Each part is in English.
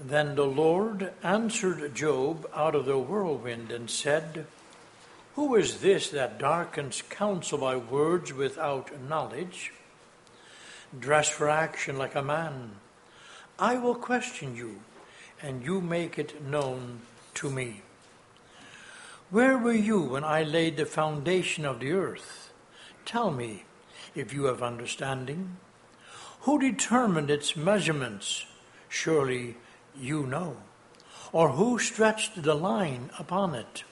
Then the Lord answered Job out of the whirlwind and said, Who is this that darkens counsel by words without knowledge? Dress for action like a man. I will question you, and you make it known to me. Where were you when I laid the foundation of the earth? Tell me, if you have understanding. Who determined its measurements? Surely you know. Or who stretched the line upon it?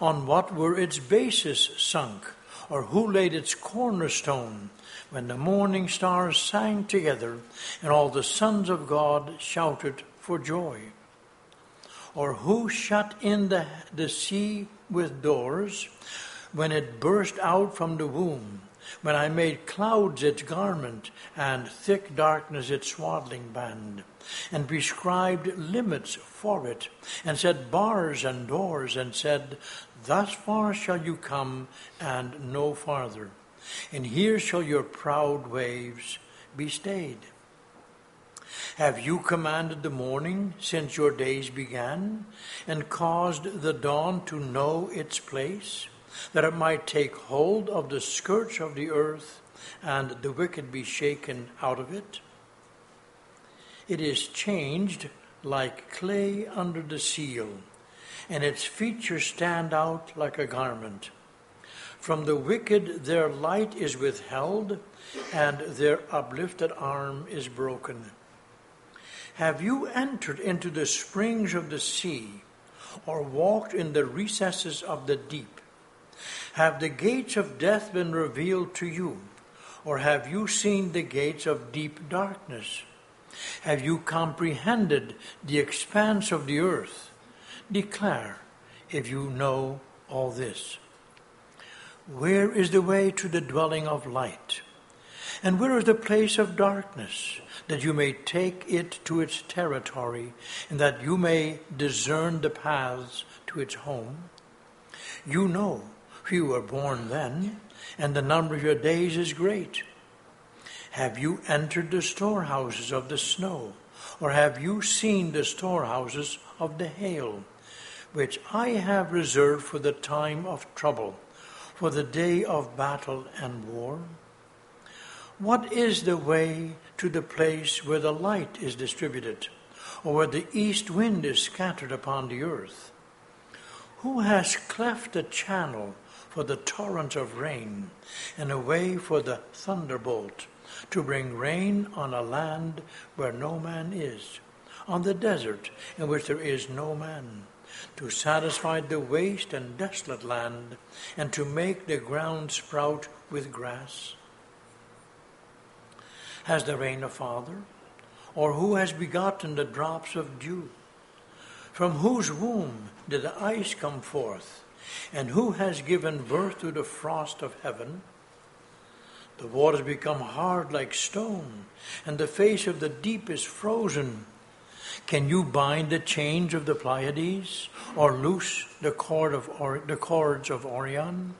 On what were its bases sunk? Or who laid its cornerstone? When the morning stars sang together and all the sons of God shouted for joy? Or who shut in the, the sea with doors when it burst out from the womb? When I made clouds its garment and thick darkness its swaddling band? And prescribed limits for it, and set bars and doors, and said, Thus far shall you come, and no farther, and here shall your proud waves be stayed. Have you commanded the morning since your days began, and caused the dawn to know its place, that it might take hold of the skirts of the earth, and the wicked be shaken out of it? It is changed like clay under the seal, and its features stand out like a garment. From the wicked their light is withheld, and their uplifted arm is broken. Have you entered into the springs of the sea, or walked in the recesses of the deep? Have the gates of death been revealed to you, or have you seen the gates of deep darkness? Have you comprehended the expanse of the earth? Declare if you know all this. Where is the way to the dwelling of light? And where is the place of darkness, that you may take it to its territory, and that you may discern the paths to its home? You know, you were born then, and the number of your days is great. Have you entered the storehouses of the snow? Or have you seen the storehouses of the hail, which I have reserved for the time of trouble, for the day of battle and war? What is the way to the place where the light is distributed, or where the east wind is scattered upon the earth? Who has cleft a channel for the torrent of rain, and a way for the thunderbolt? To bring rain on a land where no man is, on the desert in which there is no man, to satisfy the waste and desolate land, and to make the ground sprout with grass? Has the rain a father? Or who has begotten the drops of dew? From whose womb did the ice come forth? And who has given birth to the frost of heaven? The waters become hard like stone, and the face of the deep is frozen. Can you bind the chains of the Pleiades, or loose the, cord of or- the cords of Orion?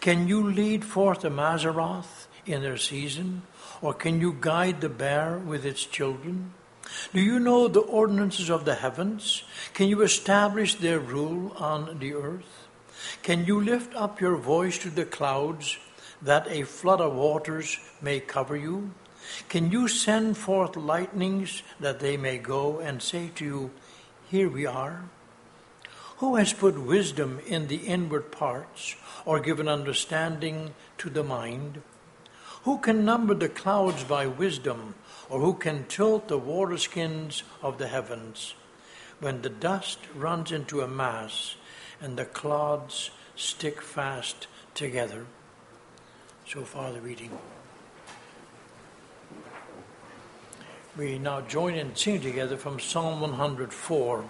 Can you lead forth the Mazzaroth in their season, or can you guide the bear with its children? Do you know the ordinances of the heavens? Can you establish their rule on the earth? Can you lift up your voice to the clouds? That a flood of waters may cover you? Can you send forth lightnings that they may go and say to you, Here we are? Who has put wisdom in the inward parts, or given understanding to the mind? Who can number the clouds by wisdom, or who can tilt the waterskins of the heavens? When the dust runs into a mass and the clods stick fast together. So far, the reading. We now join in singing together from Psalm 104.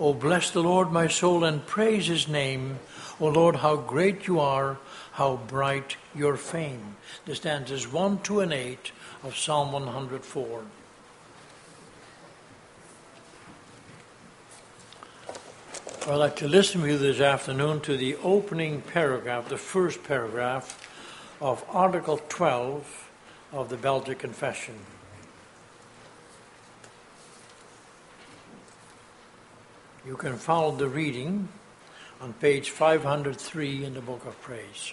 O bless the Lord, my soul, and praise his name. O Lord, how great you are, how bright your fame. The stanzas 1, 2, and 8 of Psalm 104. I'd like to listen with you this afternoon to the opening paragraph, the first paragraph of Article 12 of the Belgic Confession. You can follow the reading on page 503 in the Book of Praise.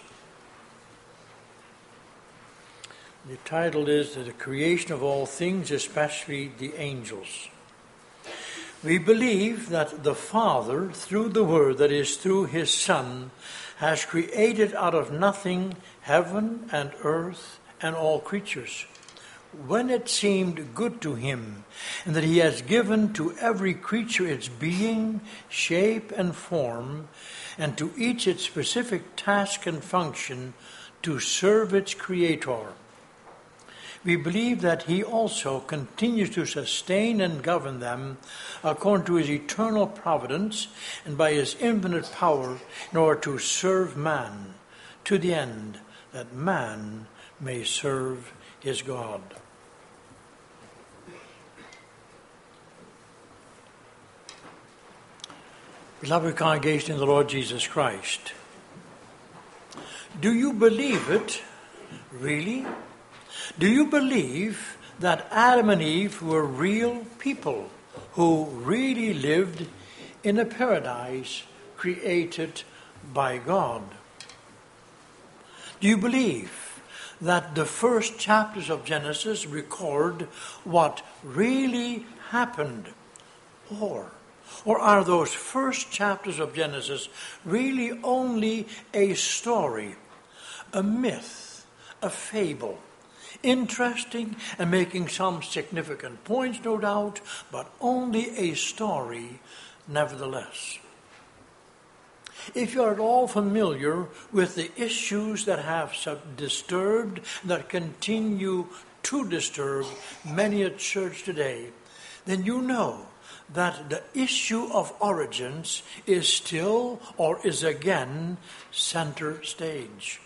The title is The Creation of All Things, especially the angels. We believe that the Father, through the Word, that is, through His Son, has created out of nothing heaven and earth and all creatures when it seemed good to him, and that he has given to every creature its being, shape, and form, and to each its specific task and function to serve its Creator. We believe that he also continues to sustain and govern them according to his eternal providence and by his infinite power in order to serve man to the end that man may serve his God. Beloved congregation in the Lord Jesus Christ, do you believe it really? Do you believe that Adam and Eve were real people who really lived in a paradise created by God? Do you believe that the first chapters of Genesis record what really happened? Or or are those first chapters of Genesis really only a story, a myth, a fable? Interesting and making some significant points, no doubt, but only a story nevertheless. If you're at all familiar with the issues that have disturbed, that continue to disturb many a church today, then you know that the issue of origins is still or is again center stage.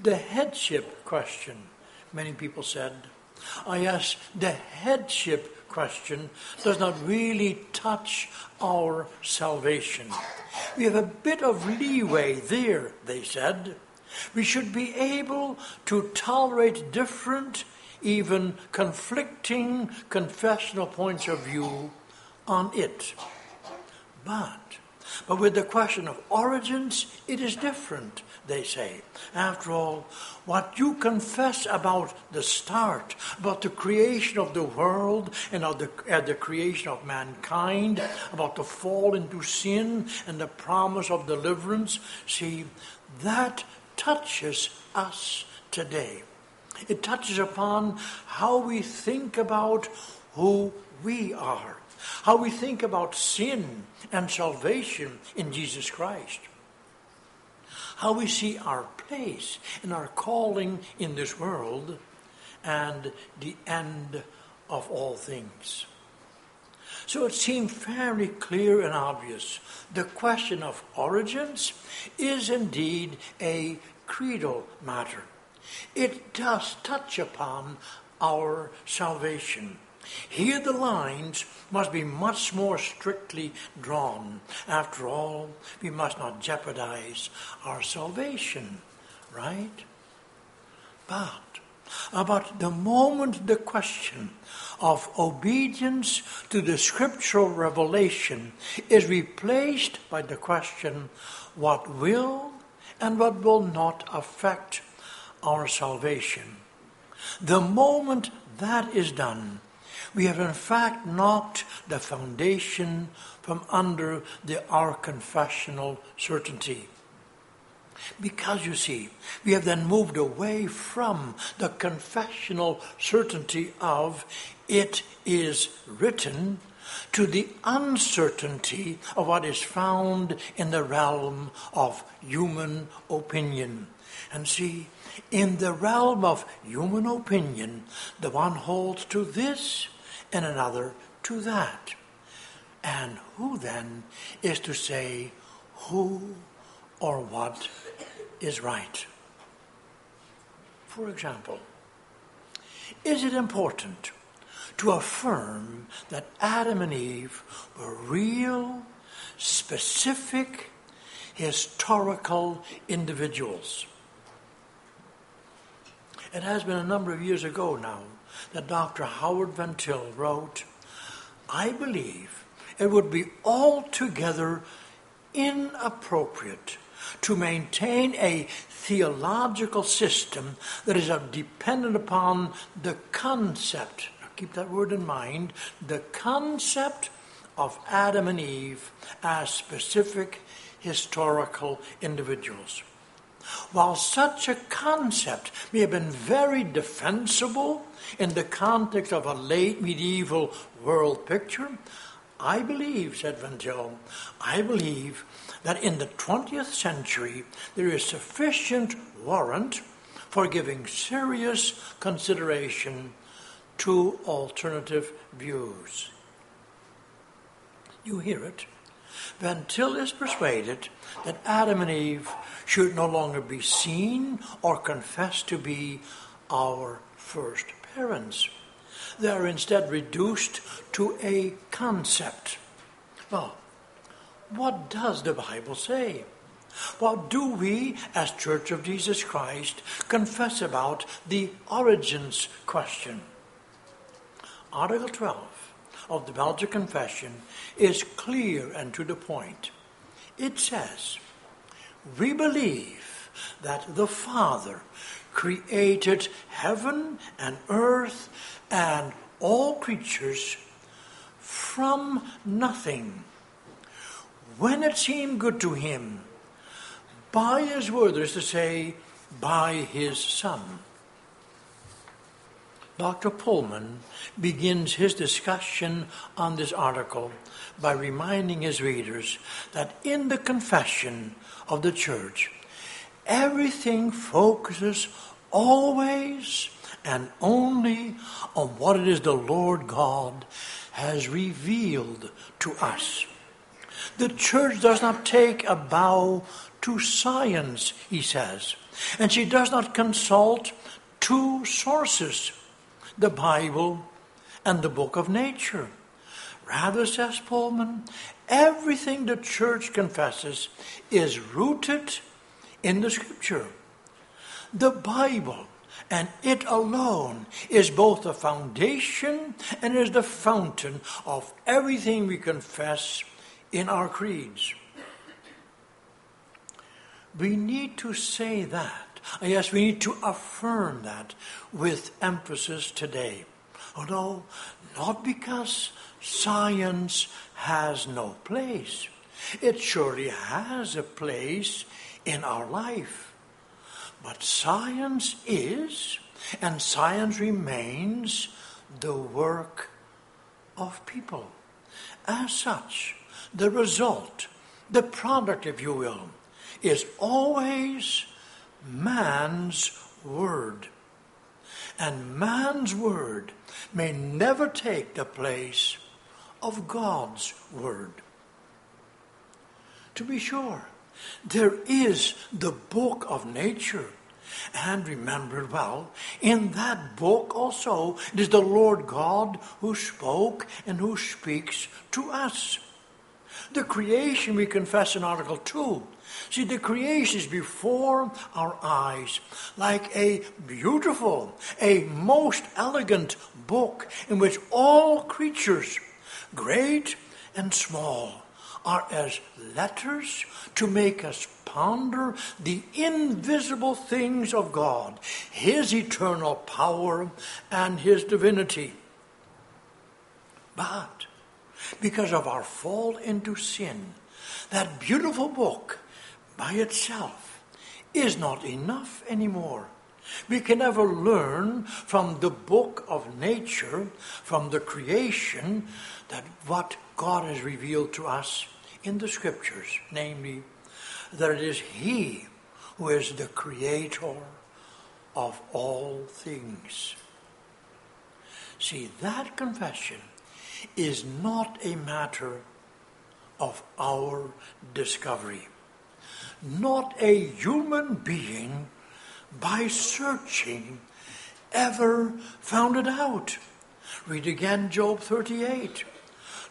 The headship question, many people said, ah, yes, the headship question does not really touch our salvation. We have a bit of leeway there, they said. We should be able to tolerate different even conflicting confessional points of view on it. But, but with the question of origins, it is different, they say. After all, what you confess about the start, about the creation of the world and of the, uh, the creation of mankind, about the fall into sin and the promise of deliverance, see, that touches us today. It touches upon how we think about who we are, how we think about sin and salvation in Jesus Christ, how we see our place and our calling in this world, and the end of all things. So it seemed fairly clear and obvious. The question of origins is indeed a creedal matter. It does touch upon our salvation. Here the lines must be much more strictly drawn. After all, we must not jeopardize our salvation, right? But about the moment the question of obedience to the scriptural revelation is replaced by the question what will and what will not affect our salvation. The moment that is done, we have in fact knocked the foundation from under the, our confessional certainty. Because you see, we have then moved away from the confessional certainty of it is written to the uncertainty of what is found in the realm of human opinion. And see, in the realm of human opinion, the one holds to this and another to that. And who then is to say who or what is right? For example, is it important to affirm that Adam and Eve were real, specific, historical individuals? It has been a number of years ago now that Dr. Howard Van Till wrote I believe it would be altogether inappropriate to maintain a theological system that is dependent upon the concept, keep that word in mind, the concept of Adam and Eve as specific historical individuals. While such a concept may have been very defensible in the context of a late medieval world picture, I believe, said Van Till, I believe that in the 20th century there is sufficient warrant for giving serious consideration to alternative views. You hear it. Van Till is persuaded that Adam and Eve should no longer be seen or confessed to be our first parents. They are instead reduced to a concept. Well, what does the Bible say? What do we, as Church of Jesus Christ, confess about the origins question? Article 12 of the Belgic Confession is clear and to the point. It says, We believe that the Father created heaven and earth and all creatures from nothing when it seemed good to him by his word, that is to say, by his Son. Dr. Polman begins his discussion on this article by reminding his readers that in the confession of the church, everything focuses always and only on what it is the Lord God has revealed to us. The church does not take a bow to science, he says, and she does not consult two sources the Bible and the book of nature. Rather, says Polman, everything the church confesses is rooted in the scripture. The Bible and it alone is both the foundation and is the fountain of everything we confess in our creeds. We need to say that. Yes, we need to affirm that with emphasis today. Oh no, not because science has no place. It surely has a place in our life. But science is, and science remains, the work of people. As such, the result, the product, if you will, is always man's word. And man's word may never take the place of God's word. To be sure, there is the book of nature. And remember well, in that book also, it is the Lord God who spoke and who speaks to us. The creation we confess in Article 2. See, the creation is before our eyes like a beautiful, a most elegant book in which all creatures, great and small, are as letters to make us ponder the invisible things of God, His eternal power, and His divinity. But because of our fall into sin, that beautiful book by itself is not enough anymore. We can never learn from the book of nature, from the creation, that what God has revealed to us in the scriptures, namely, that it is He who is the creator of all things. See, that confession is not a matter of our discovery. Not a human being, by searching, ever found it out. Read again Job 38.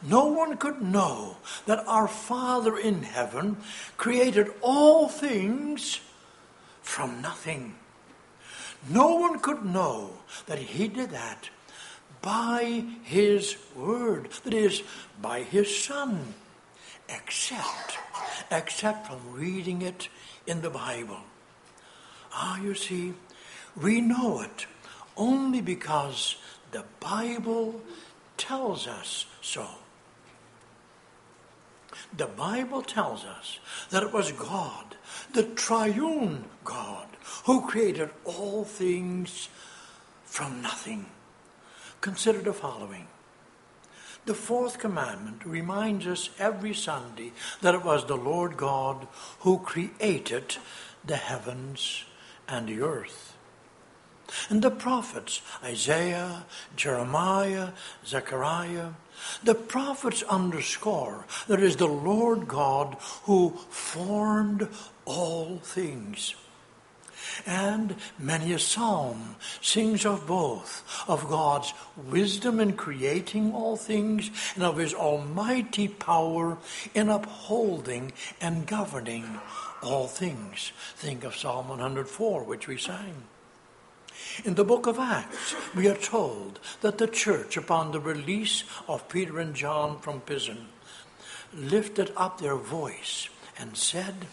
No one could know that our Father in heaven created all things from nothing. No one could know that He did that by his word, that is, by his son, except, except from reading it in the Bible. Ah, you see, we know it only because the Bible tells us so. The Bible tells us that it was God, the triune God, who created all things from nothing. Consider the following. The fourth commandment reminds us every Sunday that it was the Lord God who created the heavens and the earth. And the prophets, Isaiah, Jeremiah, Zechariah, the prophets underscore that it is the Lord God who formed all things. And many a psalm sings of both, of God's wisdom in creating all things and of his almighty power in upholding and governing all things. Think of Psalm 104, which we sang. In the book of Acts, we are told that the church, upon the release of Peter and John from prison, lifted up their voice and said,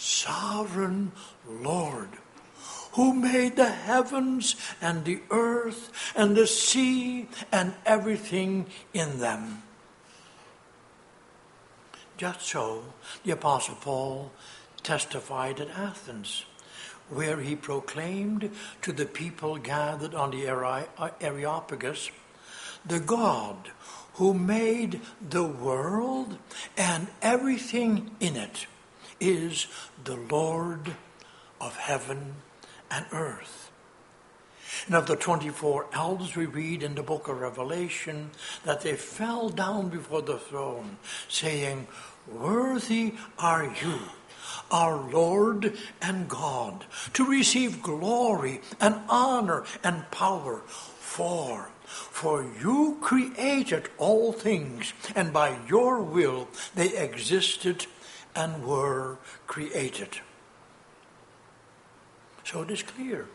Sovereign Lord, who made the heavens and the earth and the sea and everything in them. Just so the Apostle Paul testified at Athens where he proclaimed to the people gathered on the Areopagus the God who made the world and everything in it is the Lord of heaven and earth. And of the 24 elders, we read in the book of Revelation that they fell down before the throne, saying, Worthy are you our Lord and God, to receive glory and honor and power. For, for you created all things, and by your will they existed and were created. So it is clear.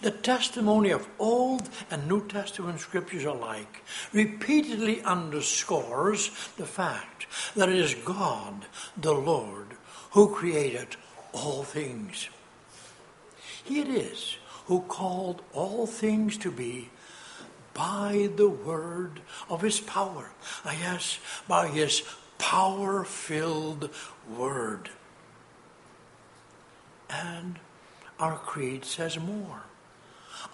The testimony of Old and New Testament scriptures alike repeatedly underscores the fact that it is God, the Lord, who created all things. He it is who called all things to be by the word of his power. Ah, yes, by his power filled word. And our creed says more.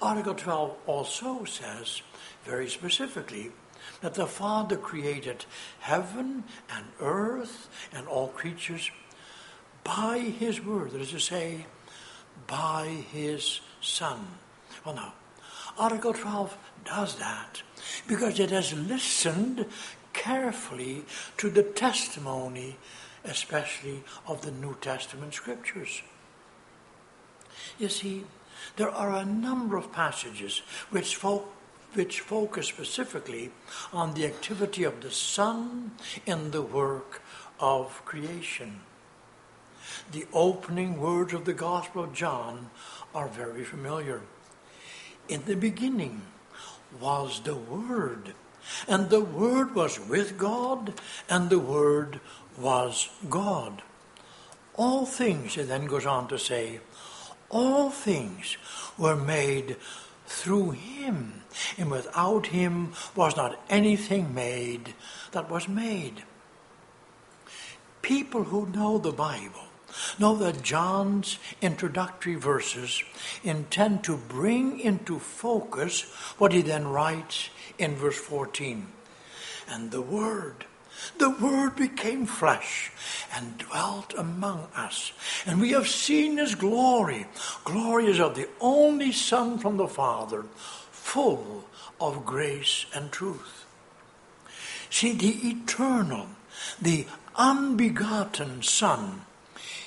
Article 12 also says, very specifically, that the Father created heaven and earth and all creatures by his word, that is to say, by his Son. Well, now, Article 12 does that because it has listened carefully to the testimony, especially of the New Testament scriptures. You see, there are a number of passages which, fo- which focus specifically on the activity of the Son in the work of creation. The opening words of the Gospel of John are very familiar. In the beginning was the Word, and the Word was with God, and the Word was God. All things, it then goes on to say, all things were made through him, and without him was not anything made that was made. People who know the Bible know that John's introductory verses intend to bring into focus what he then writes in verse 14. And the Word, the Word became flesh and dwelt among us. And we have seen his glory. Glory is of the only Son from the Father, full of grace and truth. See, the eternal, the unbegotten Son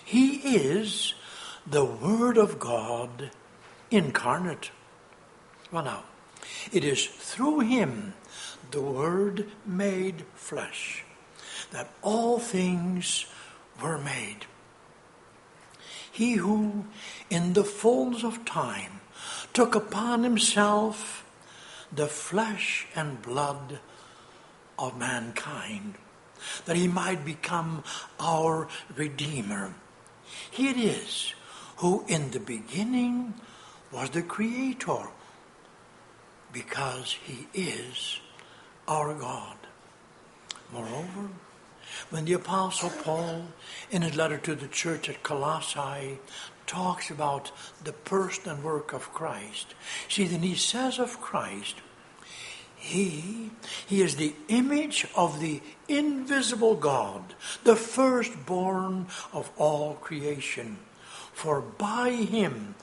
he is the Word of God incarnate. Well, now, it is through Him, the Word made flesh, that all things were made. He who, in the fullness of time, took upon himself the flesh and blood of mankind, that he might become our Redeemer. He it is who in the beginning was the Creator, because he is our God. Moreover, when the Apostle Paul, in his letter to the church at Colossae, talks about the person and work of Christ, see, then he says of Christ, he, he is the image of the invisible God, the firstborn of all creation. For by him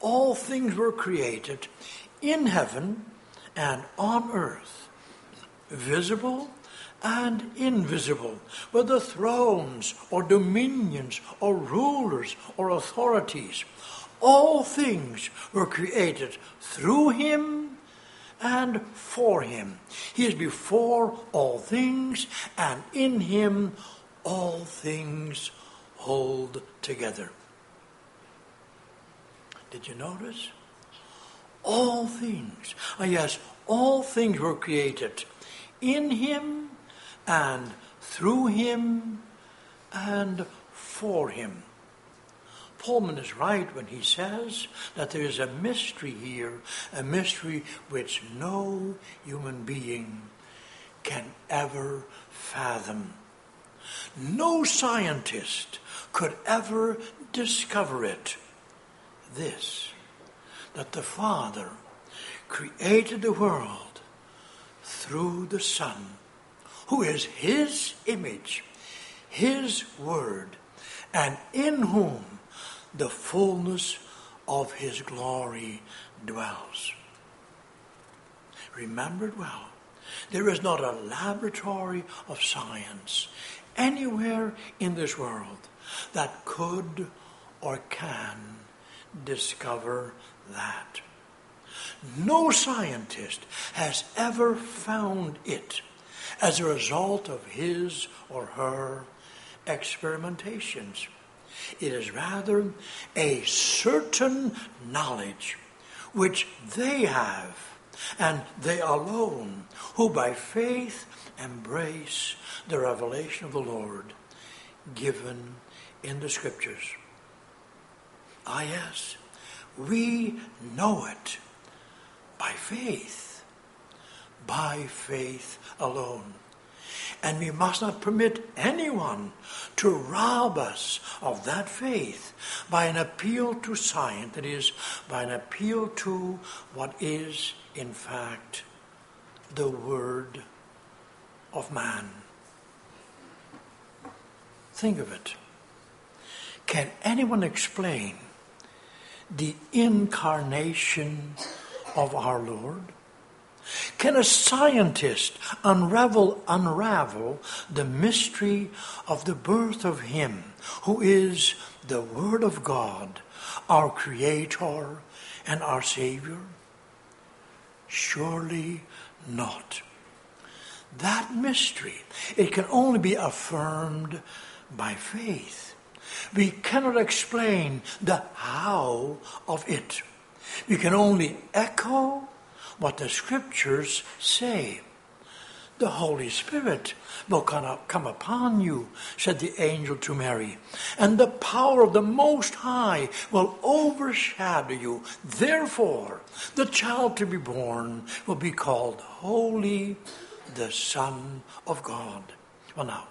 all things were created in heaven and on earth, visible and invisible, whether thrones or dominions or rulers or authorities. All things were created through him and for him. He is before all things, and in him all things hold together. Did you notice? All things. Ah, yes, all things were created in him and through him and for him. Polman is right when he says that there is a mystery here, a mystery which no human being can ever fathom. No scientist could ever discover it. This, that the Father created the world through the Son who is his image, his word, and in whom the fullness of his glory dwells. Remembered well, there is not a laboratory of science anywhere in this world that could or can discover that. No scientist has ever found it as a result of his or her experimentations. It is rather a certain knowledge which they have, and they alone, who by faith embrace the revelation of the Lord given in the Scriptures. Ah, yes, we know it by faith by faith alone. And we must not permit anyone to rob us of that faith by an appeal to science, that is, by an appeal to what is, in fact, the Word of man. Think of it. Can anyone explain the incarnation of our Lord? Can a scientist unravel, unravel the mystery of the birth of Him who is the Word of God, our Creator and our Savior? Surely not. That mystery, it can only be affirmed by faith. We cannot explain the how of it. We can only echo what the scriptures say. The Holy Spirit will come upon you, said the angel to Mary, and the power of the Most High will overshadow you. Therefore, the child to be born will be called Holy, the Son of God. Well, now,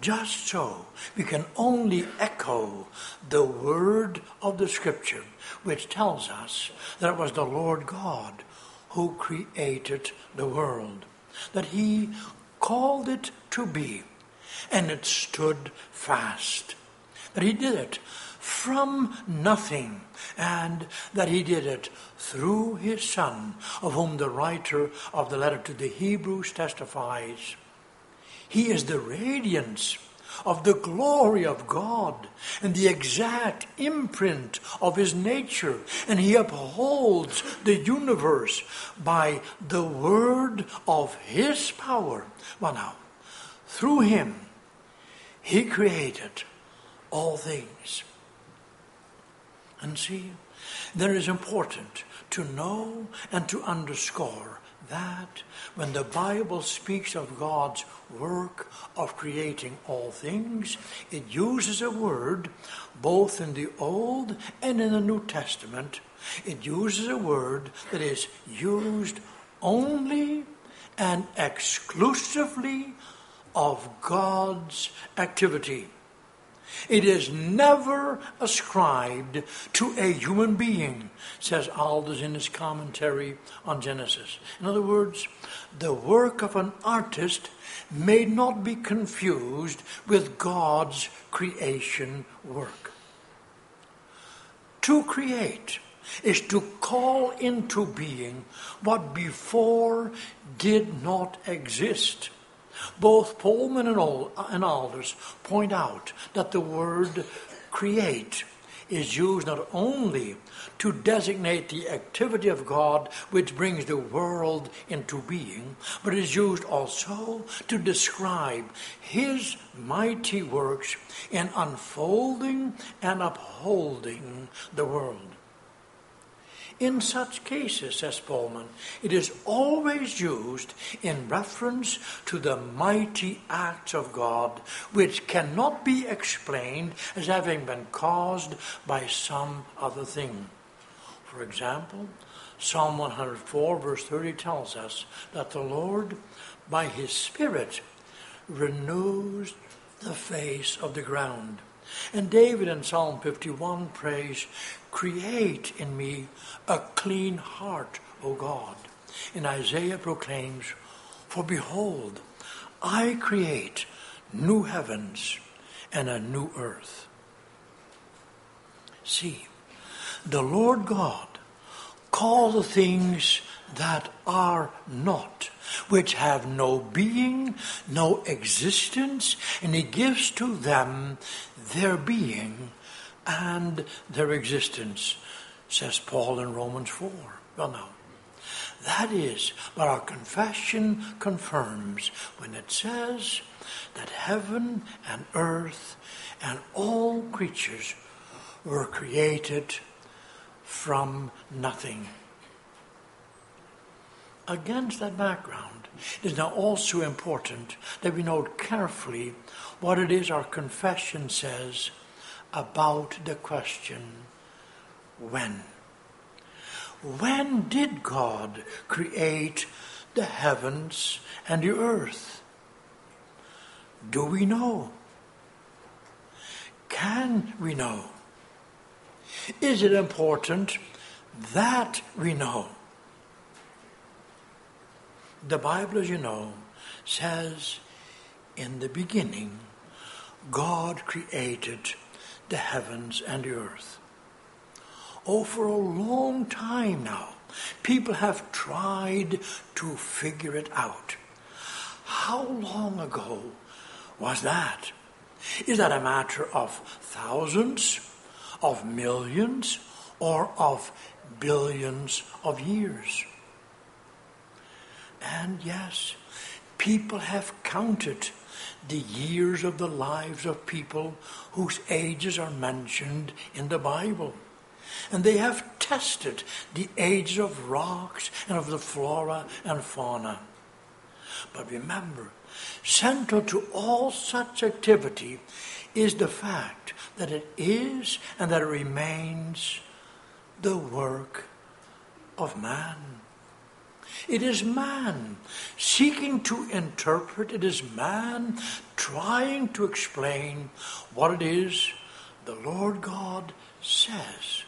just so, we can only echo the word of the Scripture, which tells us that it was the Lord God who created the world, that he called it to be, and it stood fast, that he did it from nothing, and that he did it through his Son, of whom the writer of the letter to the Hebrews testifies. He is the radiance of the glory of God and the exact imprint of his nature. And he upholds the universe by the word of his power. Well, now, through him, he created all things. And see, there is important to know and to underscore that when the Bible speaks of God's work of creating all things, it uses a word both in the Old and in the New Testament. It uses a word that is used only and exclusively of God's activity. It is never ascribed to a human being, says Aalders in his commentary on Genesis. In other words, the work of an artist may not be confused with God's creation work. To create is to call into being what before did not exist. Both Polman and Aalders point out that the word create is used not only to designate the activity of God which brings the world into being, but is used also to describe His mighty works in unfolding and upholding the world. In such cases, says Polman, it is always used in reference to the mighty acts of God, which cannot be explained as having been caused by some other thing. For example, Psalm 104, verse 30 tells us that the Lord, by his Spirit, renews the face of the ground. And David in Psalm 51 prays, Create in me a clean heart, O God. And Isaiah proclaims, For behold, I create new heavens and a new earth. See, the Lord God calls the things that are not, which have no being, no existence, and He gives to them their being and their existence, says Paul in Romans 4. Well, now, that is what our confession confirms when it says that heaven and earth and all creatures were created from nothing. Against that background, it is now also important that we note carefully what it is our confession says about the question when. When did God create the heavens and the earth? Do we know? Can we know? Is it important that we know? The Bible, as you know, says in the beginning, God created the heavens and the earth. Oh, for a long time now, people have tried to figure it out. How long ago was that? Is that a matter of thousands, of millions, or of billions of years? And yes, people have counted the years of the lives of people whose ages are mentioned in the Bible. And they have tested the ages of rocks and of the flora and fauna. But remember, central to all such activity is the fact that it is and that it remains the work of man. It is man seeking to interpret, it is man trying to explain what it is the Lord God says.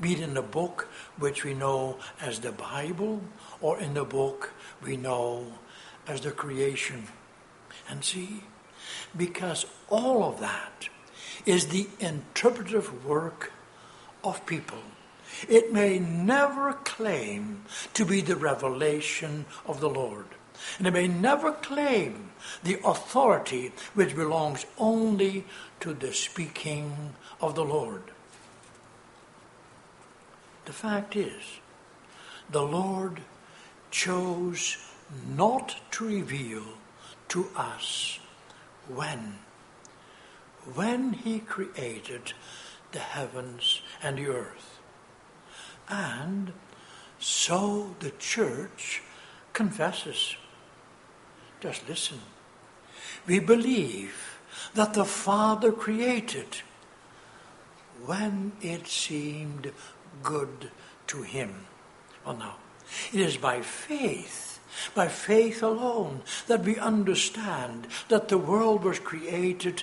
Be it in the book which we know as the Bible or in the book we know as the creation. And see, because all of that is the interpretive work of people. It may never claim to be the revelation of the Lord. And it may never claim the authority which belongs only to the speaking of the Lord. The fact is, the Lord chose not to reveal to us when. When He created the heavens and the earth. And so the church confesses. Just listen. We believe that the Father created when it seemed good to him. Well, now, it is by faith, by faith alone, that we understand that the world was created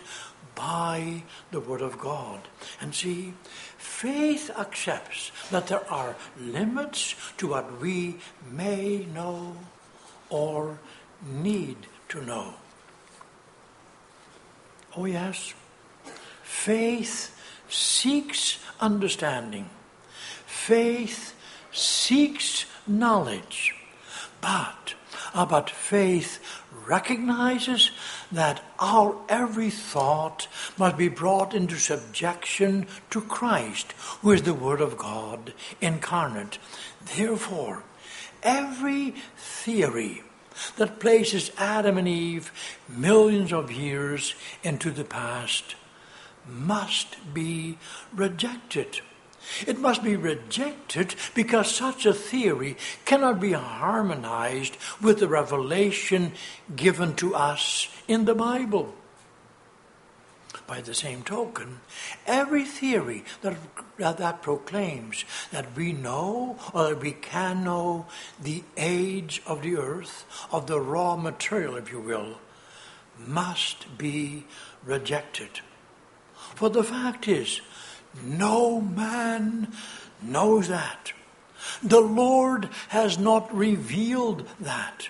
by the Word of God. And see, faith accepts that there are limits to what we may know or need to know. Oh, yes. Faith seeks understanding. Faith seeks knowledge. But, but faith recognizes that our every thought must be brought into subjection to Christ, who is the Word of God incarnate. Therefore, every theory that places Adam and Eve millions of years into the past must be rejected. It must be rejected because such a theory cannot be harmonized with the revelation given to us in the Bible. By the same token, every theory that, that, proclaims that we know or that we can know the age of the earth, of the raw material, if you will, must be rejected. For the fact is, no man knows that. The Lord has not revealed that.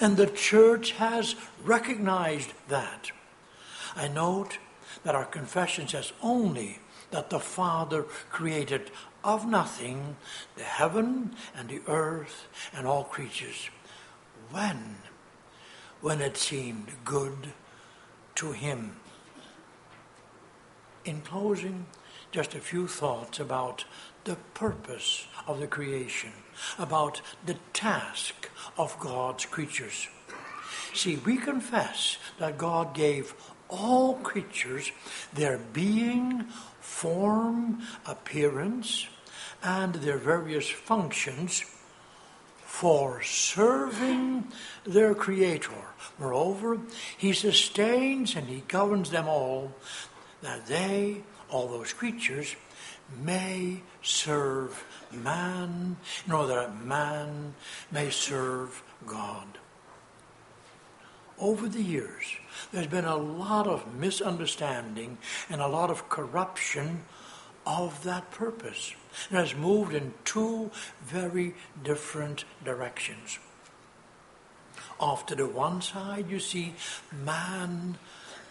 And the church has recognized that. I note that our confession says only that the Father created of nothing the heaven and the earth and all creatures. When? When it seemed good to him. In closing, just a few thoughts about the purpose of the creation, about the task of God's creatures. See, we confess that God gave all creatures their being, form, appearance, and their various functions for serving their Creator. Moreover, He sustains and He governs them all that they all those creatures may serve man in order that man may serve God. Over the years, there's been a lot of misunderstanding and a lot of corruption of that purpose. It has moved in two very different directions. Off to the one side, you see man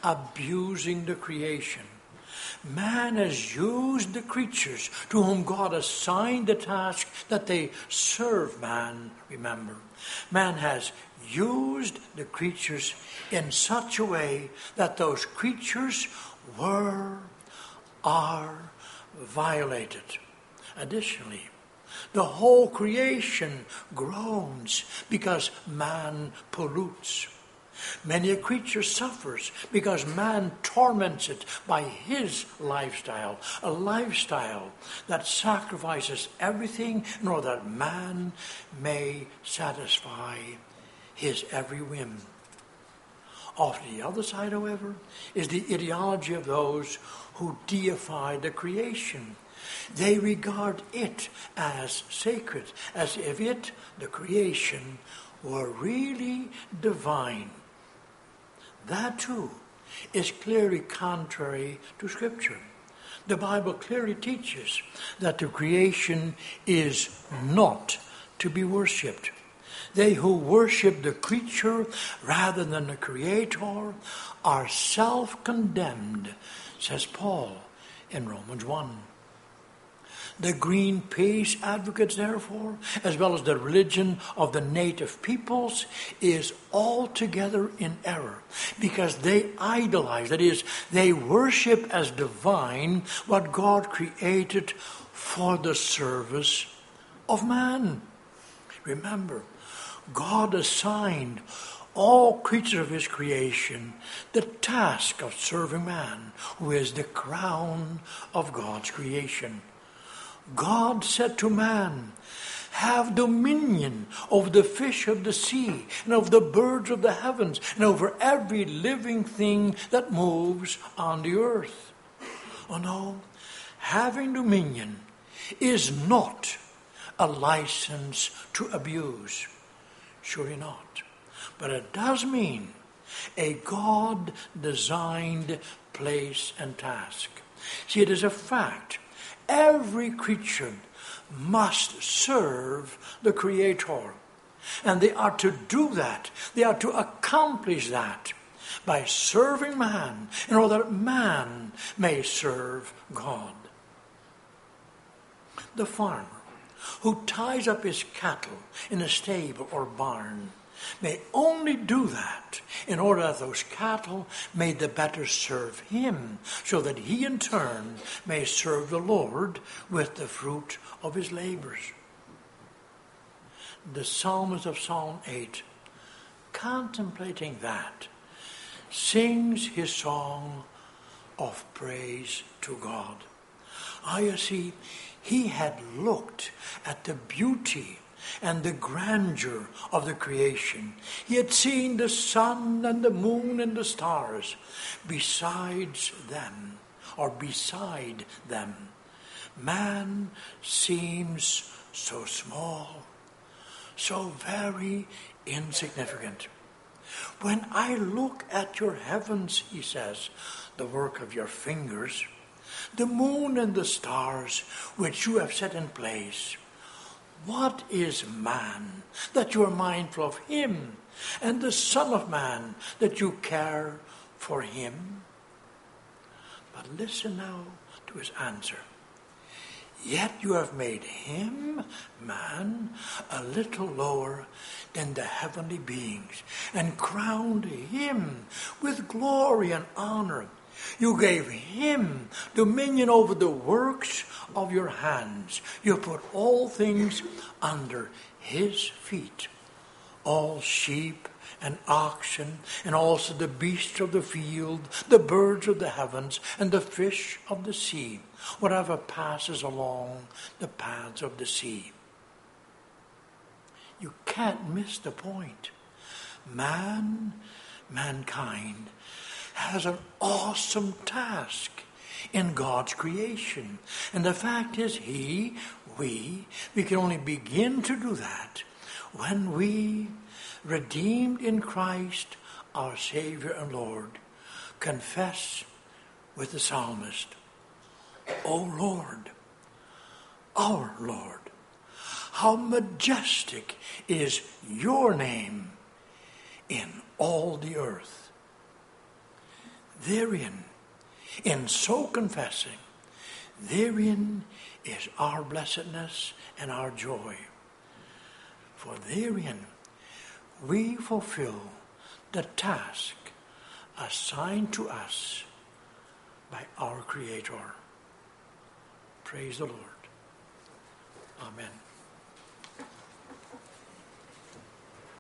abusing the creation Man has used the creatures to whom God assigned the task that they serve man, remember. Man has used the creatures in such a way that those creatures were, are violated. Additionally, the whole creation groans because man pollutes. Many a creature suffers because man torments it by his lifestyle, a lifestyle that sacrifices everything in order that man may satisfy his every whim. Off the other side, however, is the ideology of those who deify the creation. They regard it as sacred, as if it, the creation, were really divine. That too is clearly contrary to Scripture. The Bible clearly teaches that the creation is not to be worshipped. They who worship the creature rather than the Creator are self condemned, says Paul in Romans 1. The Greenpeace advocates, therefore, as well as the religion of the native peoples, is altogether in error because they idolize, that is, they worship as divine what God created for the service of man. Remember, God assigned all creatures of his creation the task of serving man, who is the crown of God's creation. God said to man, Have dominion over the fish of the sea, and over the birds of the heavens, and over every living thing that moves on the earth. Oh no, having dominion is not a license to abuse. Surely not. But it does mean a God designed place and task. See, it is a fact. Every creature must serve the Creator. And they are to do that, they are to accomplish that by serving man in order that man may serve God. The farmer who ties up his cattle in a stable or barn may only do that in order that those cattle may the better serve him, so that he in turn may serve the Lord with the fruit of his labors. The psalmist of Psalm 8, contemplating that, sings his song of praise to God. I see he had looked at the beauty and the grandeur of the creation. He had seen the sun and the moon and the stars. Besides them, or beside them, man seems so small, so very insignificant. When I look at your heavens, he says, the work of your fingers, the moon and the stars which you have set in place. What is man that you are mindful of him, and the Son of Man that you care for him? But listen now to his answer. Yet you have made him, man, a little lower than the heavenly beings, and crowned him with glory and honor you gave him dominion over the works of your hands. You put all things under his feet. All sheep and oxen, and also the beasts of the field, the birds of the heavens, and the fish of the sea, whatever passes along the paths of the sea. You can't miss the point. Man, mankind, has an awesome task in God's creation. And the fact is, He, we, we can only begin to do that when we, redeemed in Christ, our Savior and Lord, confess with the psalmist, O Lord, our Lord, how majestic is your name in all the earth. Therein, in so confessing, therein is our blessedness and our joy. For therein we fulfill the task assigned to us by our Creator. Praise the Lord. Amen.